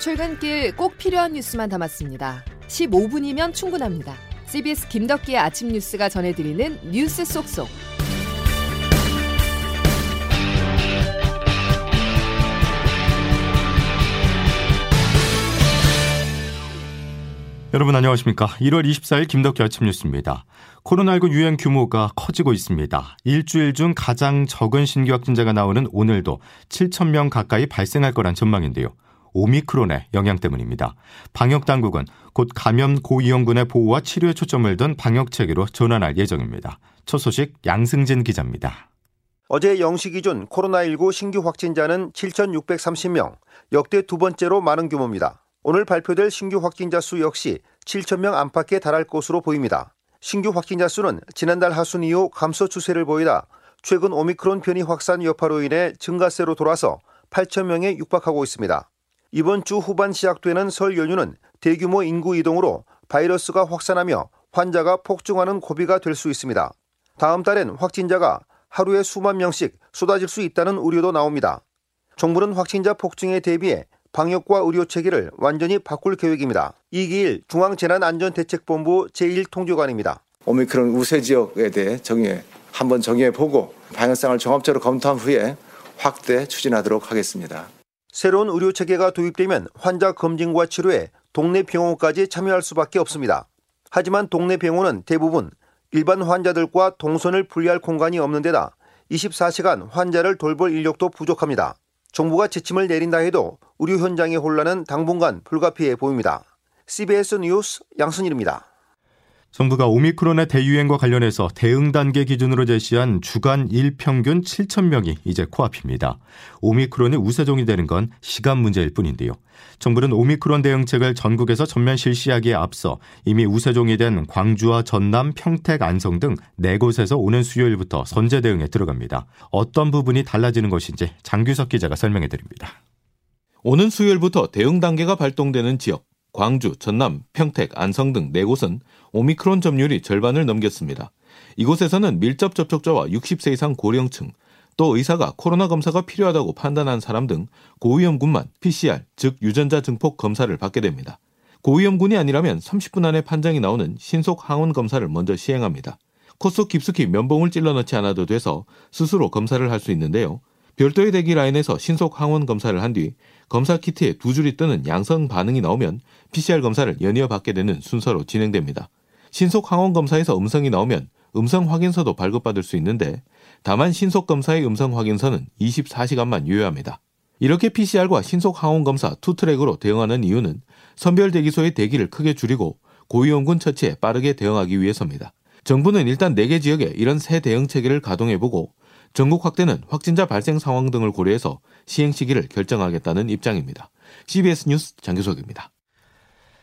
출근길 꼭 필요한 뉴스만 담았습니다. 15분이면 충분합니다. CBS 김덕기의 아침 뉴스가 전해드리는 뉴스 속속. 여러분 안녕하십니까. 1월 24일 김덕기 아침 뉴스입니다. 코로나19 유행 규모가 커지고 있습니다. 일주일 중 가장 적은 신규 확진자가 나오는 오늘도 7천 명 가까이 발생할 거란 전망인데요. 오미크론의 영향 때문입니다. 방역 당국은 곧 감염 고위험군의 보호와 치료에 초점을 둔 방역 체계로 전환할 예정입니다. 첫 소식 양승진 기자입니다. 어제 0시 기준 코로나19 신규 확진자는 7,630명, 역대 두 번째로 많은 규모입니다. 오늘 발표될 신규 확진자 수 역시 7천명 안팎에 달할 것으로 보입니다. 신규 확진자 수는 지난달 하순 이후 감소 추세를 보이다 최근 오미크론 변이 확산 여파로 인해 증가세로 돌아서 8천명에 육박하고 있습니다. 이번 주 후반 시작되는 설 연휴는 대규모 인구 이동으로 바이러스가 확산하며 환자가 폭증하는 고비가 될 수 있습니다. 다음 달엔 확진자가 하루에 수만 명씩 쏟아질 수 있다는 우려도 나옵니다. 정부는 확진자 폭증에 대비해 방역과 의료 체계를 완전히 바꿀 계획입니다. 이기일 중앙재난안전대책본부 제1통조관입니다. 오미크론 우세 지역에 대해 정의해 한번 정의해 보고 방역상을 종합적으로 검토한 후에 확대 추진하도록 하겠습니다. 새로운 의료 체계가 도입되면 환자 검진과 치료에 동네 병원까지 참여할 수밖에 없습니다. 하지만 동네 병원은 대부분 일반 환자들과 동선을 분리할 공간이 없는 데다 24시간 환자를 돌볼 인력도 부족합니다. 정부가 지침을 내린다 해도 의료 현장의 혼란은 당분간 불가피해 보입니다. CBS 뉴스 양순일입니다. 정부가 오미크론의 대유행과 관련해서 대응 단계 기준으로 제시한 주간 일평균 7천 명이 이제 코앞입니다. 오미크론이 우세종이 되는 건 시간 문제일 뿐인데요. 정부는 오미크론 대응책을 전국에서 전면 실시하기에 앞서 이미 우세종이 된 광주와 전남, 평택, 안성 등 네 곳에서 오는 수요일부터 선제 대응에 들어갑니다. 어떤 부분이 달라지는 것인지 장규석 기자가 설명해 드립니다. 오는 수요일부터 대응 단계가 발동되는 지역 광주, 전남, 평택, 안성 등 4곳은 오미크론 점유율이 절반을 넘겼습니다. 이곳에서는 밀접 접촉자와 60세 이상 고령층, 또 의사가 코로나 검사가 필요하다고 판단한 사람 등 고위험군만 PCR, 즉 유전자 증폭 검사를 받게 됩니다. 고위험군이 아니라면 30분 안에 판정이 나오는 신속 항원 검사를 먼저 시행합니다. 코속 깊숙이 면봉을 찔러 넣지 않아도 돼서 스스로 검사를 할 수 있는데요. 별도의 대기 라인에서 신속 항원 검사를 한 뒤 검사 키트에 두 줄이 뜨는 양성 반응이 나오면 PCR 검사를 연이어 받게 되는 순서로 진행됩니다. 신속 항원 검사에서 음성이 나오면 음성 확인서도 발급받을 수 있는데 다만 신속 검사의 음성 확인서는 24시간만 유효합니다. 이렇게 PCR과 신속 항원 검사 투 트랙으로 대응하는 이유는 선별 대기소의 대기를 크게 줄이고 고위험군 처치에 빠르게 대응하기 위해서입니다. 정부는 일단 4개 지역에 이런 새 대응 체계를 가동해보고 전국 확대는 확진자 발생 상황 등을 고려해서 시행 시기를 결정하겠다는 입장입니다. CBS 뉴스 장규석입니다.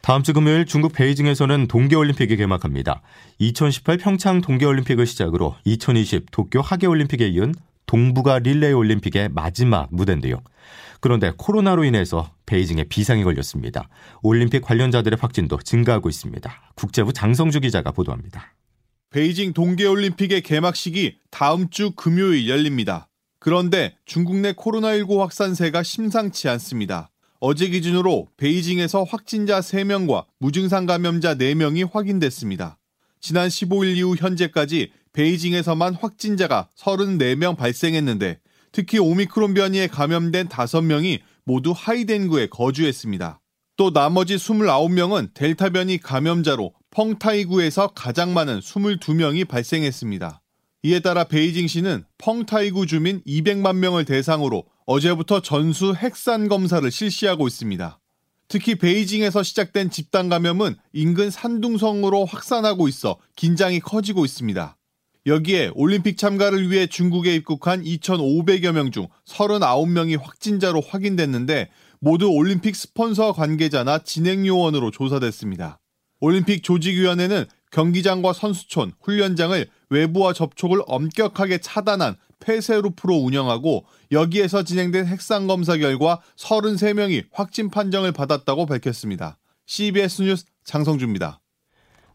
다음 주 금요일 중국 베이징에서는 동계올림픽이 개막합니다. 2018 평창 동계올림픽을 시작으로 2020 도쿄 하계올림픽에 이은 동북아 릴레이 올림픽의 마지막 무대인데요. 그런데 코로나로 인해서 베이징에 비상이 걸렸습니다. 올림픽 관련자들의 확진도 증가하고 있습니다. 국제부 장성주 기자가 보도합니다. 베이징 동계올림픽의 개막식이 다음 주 금요일 열립니다. 그런데 중국 내 코로나19 확산세가 심상치 않습니다. 어제 기준으로 베이징에서 확진자 3명과 무증상 감염자 4명이 확인됐습니다. 지난 15일 이후 현재까지 베이징에서만 확진자가 34명 발생했는데 특히 오미크론 변이에 감염된 5명이 모두 하이덴구에 거주했습니다. 또 나머지 29명은 델타 변이 감염자로 펑타이구에서 가장 많은 22명이 발생했습니다. 이에 따라 베이징시는 펑타이구 주민 200만 명을 대상으로 어제부터 전수 핵산 검사를 실시하고 있습니다. 특히 베이징에서 시작된 집단 감염은 인근 산둥성으로 확산하고 있어 긴장이 커지고 있습니다. 여기에 올림픽 참가를 위해 중국에 입국한 2,500여 명 중 39명이 확진자로 확인됐는데 모두 올림픽 스폰서 관계자나 진행요원으로 조사됐습니다. 올림픽 조직위원회는 경기장과 선수촌, 훈련장을 외부와 접촉을 엄격하게 차단한 폐쇄루프로 운영하고 여기에서 진행된 핵상 검사 결과 33명이 확진 판정을 받았다고 밝혔습니다. CBS 뉴스 장성주입니다.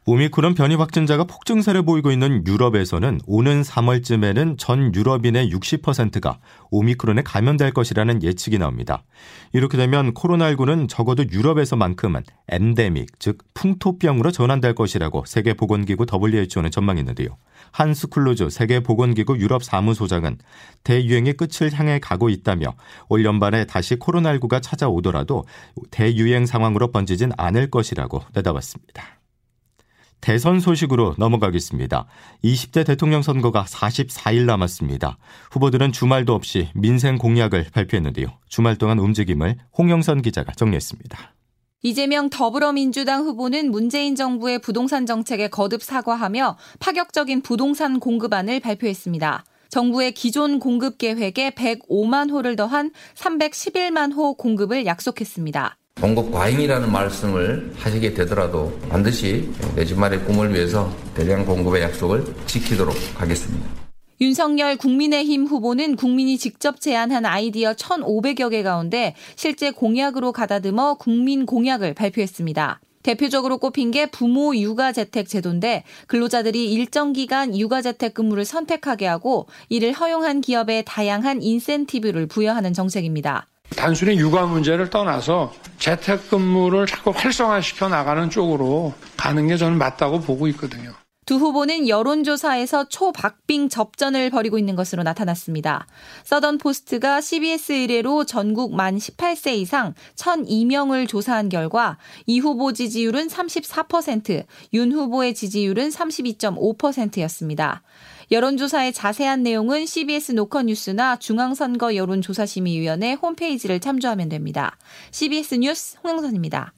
오미크론 변이 확진자가 폭증세를 보이고 있는 유럽에서는 오는 3월쯤에는 전 유럽인의 60%가 오미크론에 감염될 것이라는 예측이 나옵니다. 이렇게 되면 코로나19는 적어도 유럽에서만큼은 엔데믹, 즉 풍토병으로 전환될 것이라고 세계보건기구 WHO는 전망했는데요. 한스 클루게 세계보건기구 유럽 사무소장은 대유행의 끝을 향해 가고 있다며 올 연말에 다시 코로나19가 찾아오더라도 대유행 상황으로 번지진 않을 것이라고 내다봤습니다. 대선 소식으로 넘어가겠습니다. 20대 대통령 선거가 44일 남았습니다. 후보들은 주말도 없이 민생 공약을 발표했는데요. 주말 동안 움직임을 홍영선 기자가 정리했습니다. 이재명 더불어민주당 후보는 문재인 정부의 부동산 정책에 거듭 사과하며 파격적인 부동산 공급안을 발표했습니다. 정부의 기존 공급 계획에 105만 호를 더한 311만 호 공급을 약속했습니다. 공급 과잉이라는 말씀을 하시게 되더라도 반드시 내 집마련 꿈을 위해서 대량 공급의 약속을 지키도록 하겠습니다. 윤석열 국민의힘 후보는 국민이 직접 제안한 아이디어 1,500여 개 가운데 실제 공약으로 가다듬어 국민 공약을 발표했습니다. 대표적으로 꼽힌 게 부모 육아 재택 제도인데 근로자들이 일정 기간 육아 재택 근무를 선택하게 하고 이를 허용한 기업에 다양한 인센티브를 부여하는 정책입니다. 단순히 육아 문제를 떠나서 재택근무를 자꾸 활성화시켜 나가는 쪽으로 가는 게 저는 맞다고 보고 있거든요. 두 후보는 여론조사에서 초박빙 접전을 벌이고 있는 것으로 나타났습니다. 서던 포스트가 CBS 의뢰로 전국 만 18세 이상 1,002명을 조사한 결과 이 후보 지지율은 34%, 윤 후보의 지지율은 32.5%였습니다. 여론조사의 자세한 내용은 CBS 노컷뉴스나 중앙선거 여론조사심의위원회 홈페이지를 참조하면 됩니다. CBS 뉴스 홍영선입니다.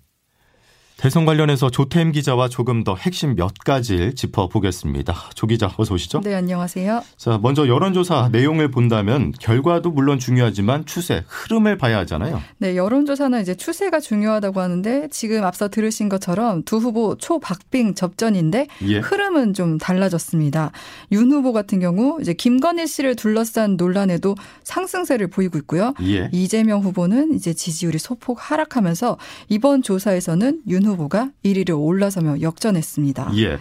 대선 관련해서 조태임 기자와 조금 더 핵심 몇 가지를 짚어보겠습니다. 조 기자 어서 오시죠. 네, 안녕하세요. 자, 먼저 여론조사 내용을 본다면 결과도 물론 중요하지만 추세, 흐름을 봐야 하잖아요. 네, 여론조사는 이제 추세가 중요하다고 하는데 지금 앞서 들으신 것처럼 두 후보 초박빙 접전인데 예. 흐름은 좀 달라졌습니다. 윤 후보 같은 경우 이제 김건희 씨를 둘러싼 논란에도 상승세를 보이고 있고요. 예. 이재명 후보는 이제 지지율이 소폭 하락하면서 이번 조사에서는 윤 후보가 1위로 올라서며 역전했습니다. 예.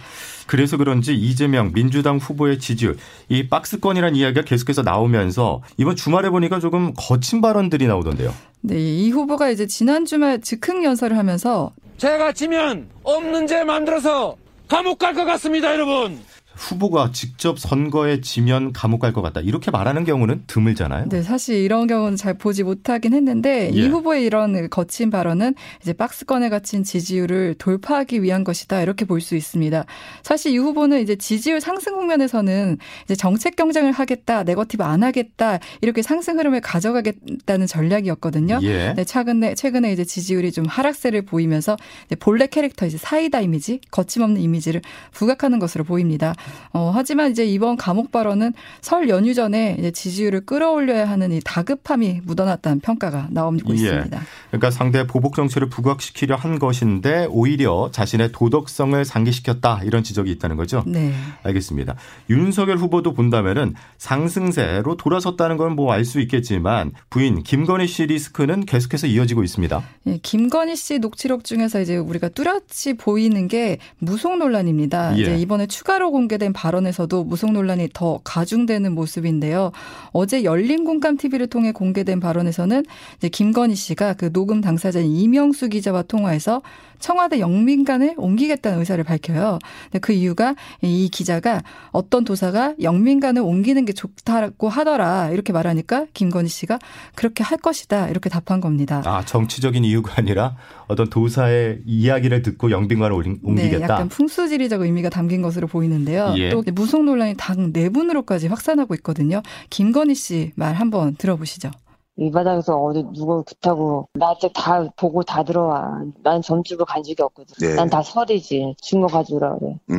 그래서 그런지 이재명 민주당 후보의 지지율 이 박스권이라는 이야기가 계속해서 나오면서 이번 주말에 보니까 조금 거친 발언들이 나오던데요. 네, 이 후보가 이제 지난 주말 즉흥 연설을 하면서 제가 지면 없는 죄 만들어서 감옥 갈 것 같습니다, 여러분. 후보가 직접 선거에 지면 감옥 갈 것 같다 이렇게 말하는 경우는 드물잖아요. 네, 사실 이런 경우는 잘 보지 못하긴 했는데 예. 이 후보의 이런 거친 발언은 이제 박스권에 갇힌 지지율을 돌파하기 위한 것이다 이렇게 볼 수 있습니다. 사실 이 후보는 이제 지지율 상승 국면에서는 이제 정책 경쟁을 하겠다, 네거티브 안 하겠다 이렇게 상승 흐름을 가져가겠다는 전략이었거든요. 예. 네, 최근에 최근에 이제 지지율이 좀 하락세를 보이면서 본래 캐릭터 이제 사이다 이미지, 거침없는 이미지를 부각하는 것으로 보입니다. 어, 하지만 이제 이번 감옥 발언은 설 연휴 전에 이제 지지율을 끌어올려야 하는 이 다급함이 묻어났다는 평가가 나오고 예. 있습니다. 그러니까 상대 보복 정치를 부각시키려 한 것인데 오히려 자신의 도덕성을 상기시켰다 이런 지적이 있다는 거죠. 네. 알겠습니다. 윤석열 후보도 본다면은 상승세로 돌아섰다는 건 뭐 알 수 있겠지만 부인 김건희 씨 리스크는 계속해서 이어지고 있습니다. 예, 김건희 씨 녹취록 중에서 이제 우리가 뚜렷이 보이는 게 무속 논란입니다. 예. 이제 이번에 추가로 공개 된 발언에서도 무속 논란이 더 가중되는 모습인데요. 어제 열린 공감 TV를 통해 공개된 발언에서는 이제 김건희 씨가 그 녹음 당사자인 이명수 기자와 통화해서 청와대 영민관을 옮기겠다는 의사를 밝혀요. 그 이유가 이 기자가 어떤 도사가 영민관을 옮기는 게 좋다고 하더라 이렇게 말하니까 김건희 씨가 그렇게 할 것이다 이렇게 답한 겁니다. 아 정치적인 이유가 아니라 어떤 도사의 이야기를 듣고 영빈관을 옮기겠다. 네, 약간 풍수지리적 의미가 담긴 것으로 보이는데요. 예. 또 무속 논란이 당 내분으로까지 확산하고 있거든요. 김건희 씨 말 한번 들어보시죠. 이 바닥에서 어디 누굴 굿하고 나한테 다 보고 다 들어와. 난 점집을 간 적이 없거든. 네. 난다 설이지. 증거 가져오라 그래. 음,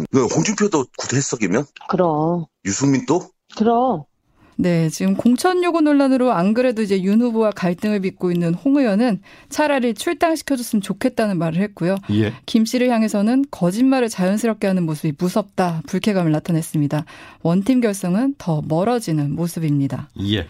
음. 그 홍준표도 굿했어,기면 그럼. 유승민 도 그럼. 네, 지금 공천 요구 논란으로 안 그래도 이제 윤 후보와 갈등을 빚고 있는 홍 의원은 차라리 출당시켜줬으면 좋겠다는 말을 했고요. 예. 김 씨를 향해서는 거짓말을 자연스럽게 하는 모습이 무섭다, 불쾌감을 나타냈습니다. 원팀 결성은 더 멀어지는 모습입니다. 예.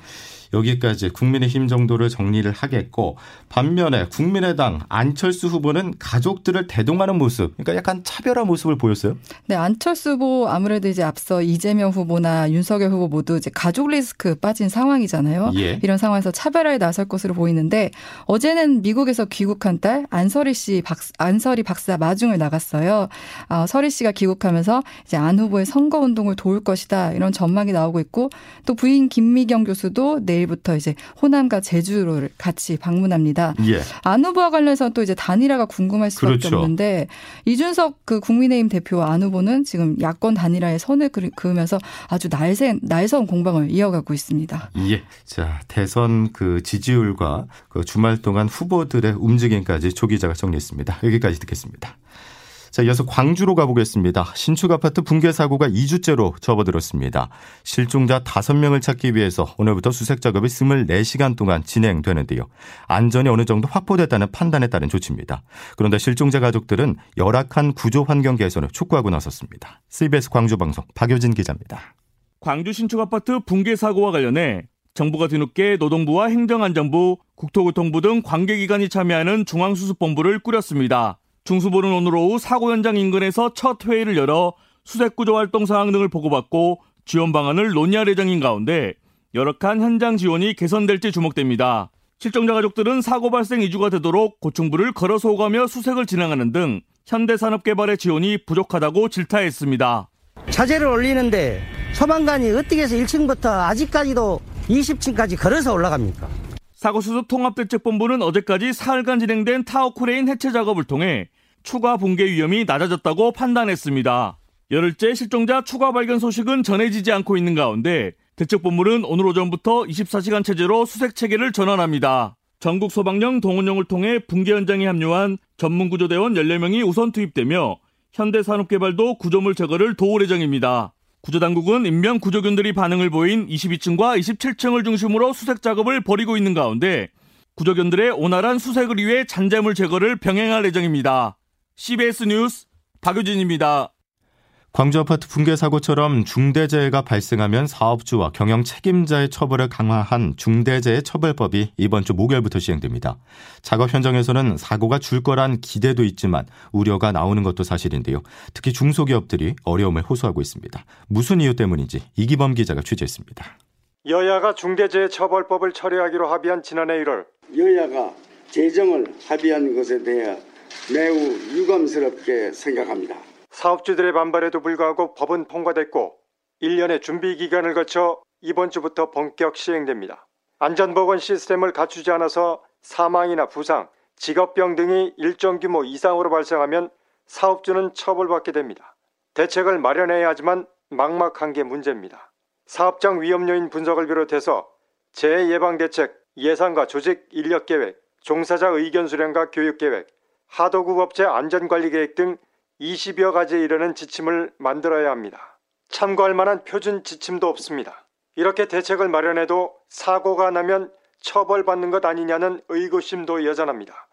여기까지 국민의힘 정도를 정리를 하겠고 반면에 국민의당 안철수 후보는 가족들을 대동하는 모습, 그러니까 약간 차별화 모습을 보였어요. 네, 안철수 후보 아무래도 이제 앞서 이재명 후보나 윤석열 후보 모두 이제 가족 리스크 빠진 상황이잖아요. 예. 이런 상황에서 차별화에 나설 것으로 보이는데 어제는 미국에서 귀국한 딸 안설이 씨 박, 안설이 박사 마중을 나갔어요. 어, 설희 씨가 귀국하면서 이제 안 후보의 선거 운동을 도울 것이다 이런 전망이 나오고 있고 또 부인 김미경 교수도 내일 부터 이제 호남과 제주를 같이 방문합니다. 예. 안 후보와 관련해서 또 이제 단일화가 궁금할 수밖에 그렇죠. 없는데 이준석 그 국민의힘 대표와 안 후보는 지금 야권 단일화에 선을 그으면서 아주 날새 날선 공방을 이어가고 있습니다. 예. 자 대선 그 지지율과 그 주말 동안 후보들의 움직임까지 조 기자가 정리했습니다. 여기까지 듣겠습니다. 자, 이어서 광주로 가보겠습니다. 신축 아파트 붕괴 사고가 2주째로 접어들었습니다. 실종자 5명을 찾기 위해서 오늘부터 수색 작업이 24시간 동안 진행되는데요. 안전이 어느 정도 확보됐다는 판단에 따른 조치입니다. 그런데 실종자 가족들은 열악한 구조 환경 개선을 촉구하고 나섰습니다. CBS 광주 방송 박효진 기자입니다. 광주 신축 아파트 붕괴 사고와 관련해 정부가 뒤늦게 노동부와 행정안전부, 국토교통부 등 관계기관이 참여하는 중앙수습본부를 꾸렸습니다. 중수부는 오늘 오후 사고 현장 인근에서 첫 회의를 열어 수색 구조 활동 상황 등을 보고받고 지원 방안을 논의할 예정인 가운데 열악한 현장 지원이 개선될지 주목됩니다. 실종자 가족들은 사고 발생 2주가 되도록 고층부를 걸어서 오가며 수색을 진행하는 등 현대산업개발의 지원이 부족하다고 질타했습니다. 자재를 올리는데 소방관이 어떻게 해서 1층부터 아직까지도 20층까지 걸어서 올라갑니까? 사고수습 통합대책본부는 어제까지 사흘간 진행된 타워크레인 해체 작업을 통해 추가 붕괴 위험이 낮아졌다고 판단했습니다. 열흘째 실종자 추가 발견 소식은 전해지지 않고 있는 가운데 대책본부는 오늘 오전부터 24시간 체제로 수색 체계를 전환합니다. 전국 소방령 동원령을 통해 붕괴 현장에 합류한 전문구조대원 14명이 우선 투입되며 현대산업개발도 구조물 제거를 도울 예정입니다. 구조당국은 인명 구조견들이 반응을 보인 22층과 27층을 중심으로 수색 작업을 벌이고 있는 가운데 구조견들의 온활한 수색을 위해 잔재물 제거를 병행할 예정입니다. CBS 뉴스 박유진입니다. 광주 아파트 붕괴 사고처럼 중대재해가 발생하면 사업주와 경영 책임자의 처벌을 강화한 중대재해 처벌법이 이번 주 목요일부터 시행됩니다. 작업 현장에서는 사고가 줄 거란 기대도 있지만 우려가 나오는 것도 사실인데요. 특히 중소기업들이 어려움을 호소하고 있습니다. 무슨 이유 때문인지 이기범 기자가 취재했습니다. 여야가 중대재해 처벌법을 처리하기로 합의한 지난해 1월 여야가 재정을 합의한 것에 대해 매우 유감스럽게 생각합니다. 사업주들의 반발에도 불구하고 법은 통과됐고 1년의 준비 기간을 거쳐 이번 주부터 본격 시행됩니다. 안전보건 시스템을 갖추지 않아서 사망이나 부상, 직업병 등이 일정 규모 이상으로 발생하면 사업주는 처벌받게 됩니다. 대책을 마련해야 하지만 막막한 게 문제입니다. 사업장 위험 요인 분석을 비롯해서 재해 예방 대책, 예산과 조직 인력 계획, 종사자 의견 수렴과 교육 계획, 하도급 업체 안전관리 계획 등 20여 가지에 이르는 지침을 만들어야 합니다. 참고할 만한 표준 지침도 없습니다. 이렇게 대책을 마련해도 사고가 나면 처벌받는 것 아니냐는 의구심도 여전합니다.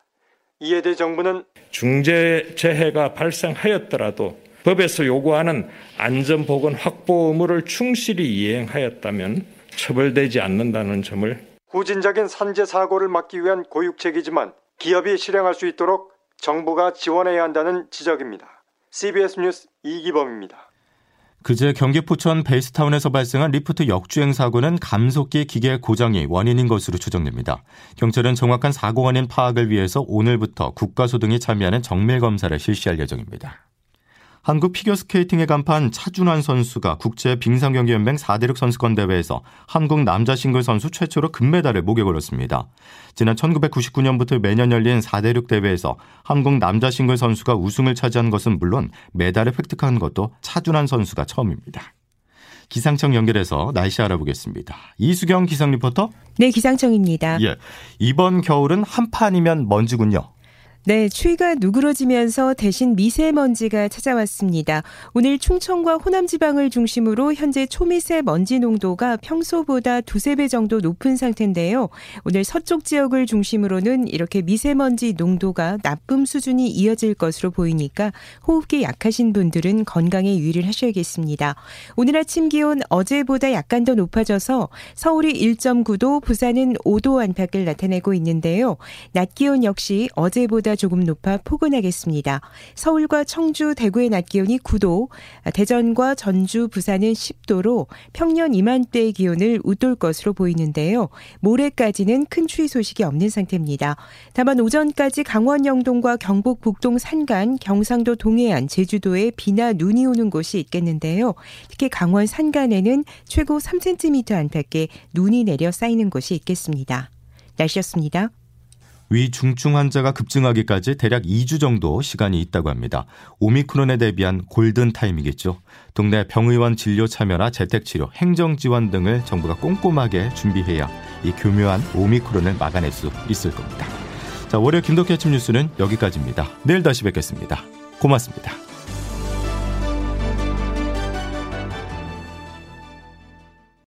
이에 대해 정부는 중재재해가 발생하였더라도 법에서 요구하는 안전보건 확보 의무를 충실히 이행하였다면 처벌되지 않는다는 점을 후진적인 산재 사고를 막기 위한 고육책이지만 기업이 실행할 수 있도록 정부가 지원해야 한다는 지적입니다. CBS 뉴스 이기범입니다. 그제 경기 포천 베어스타운에서 발생한 리프트 역주행 사고는 감속기 기계 고장이 원인인 것으로 추정됩니다. 경찰은 정확한 사고 원인 파악을 위해서 오늘부터 국과수 등이 참여하는 정밀 검사를 실시할 예정입니다. 한국 피겨스케이팅의 간판 차준환 선수가 국제 빙상경기연맹 4대륙 선수권 대회에서 한국 남자 싱글 선수 최초로 금메달을 목에 걸었습니다. 지난 1999년부터 매년 열린 4대륙 대회에서 한국 남자 싱글 선수가 우승을 차지한 것은 물론 메달을 획득한 것도 차준환 선수가 처음입니다. 기상청 연결해서 날씨 알아보겠습니다. 이수경 기상 리포터. 네, 기상청입니다. 예. 이번 겨울은 한파 아니면 먼지군요. 네, 추위가 누그러지면서 대신 미세먼지가 찾아왔습니다. 오늘 충청과 호남 지방을 중심으로 현재 초미세 먼지 농도가 평소보다 두세 배 정도 높은 상태인데요. 오늘 서쪽 지역을 중심으로는 이렇게 미세먼지 농도가 나쁨 수준이 이어질 것으로 보이니까 호흡기 약하신 분들은 건강에 유의를 하셔야겠습니다. 오늘 아침 기온 어제보다 약간 더 높아져서 서울이 1.9도, 부산은 5도 안팎을 나타내고 있는데요. 낮 기온 역시 어제보다 보다 조금 높아 포근하겠습니다. 서울과 청주, 대구의 낮 기온이 9도, 대전과 전주, 부산은 10도로 평년 이맘때의 기온을 웃돌 것으로 보이는데요. 모레까지는 큰 추위 소식이 없는 상태입니다. 다만 오전까지 강원 영동과 경북 북동 산간, 경상도 동해안, 제주도에 비나 눈이 오는 곳이 있겠는데요. 특히 강원 산간에는 최고 3cm 안팎의 눈이 내려 쌓이는 곳이 있겠습니다. 날씨였습니다. 위중증 환자가 급증하기까지 대략 2주 정도 시간이 있다고 합니다. 오미크론에 대비한 골든 타임이겠죠. 동네 병의원 진료 참여나 재택 치료, 행정 지원 등을 정부가 꼼꼼하게 준비해야 이 교묘한 오미크론을 막아낼 수 있을 겁니다. 자, 월요 김덕희 아침 뉴스는 여기까지입니다. 내일 다시 뵙겠습니다. 고맙습니다.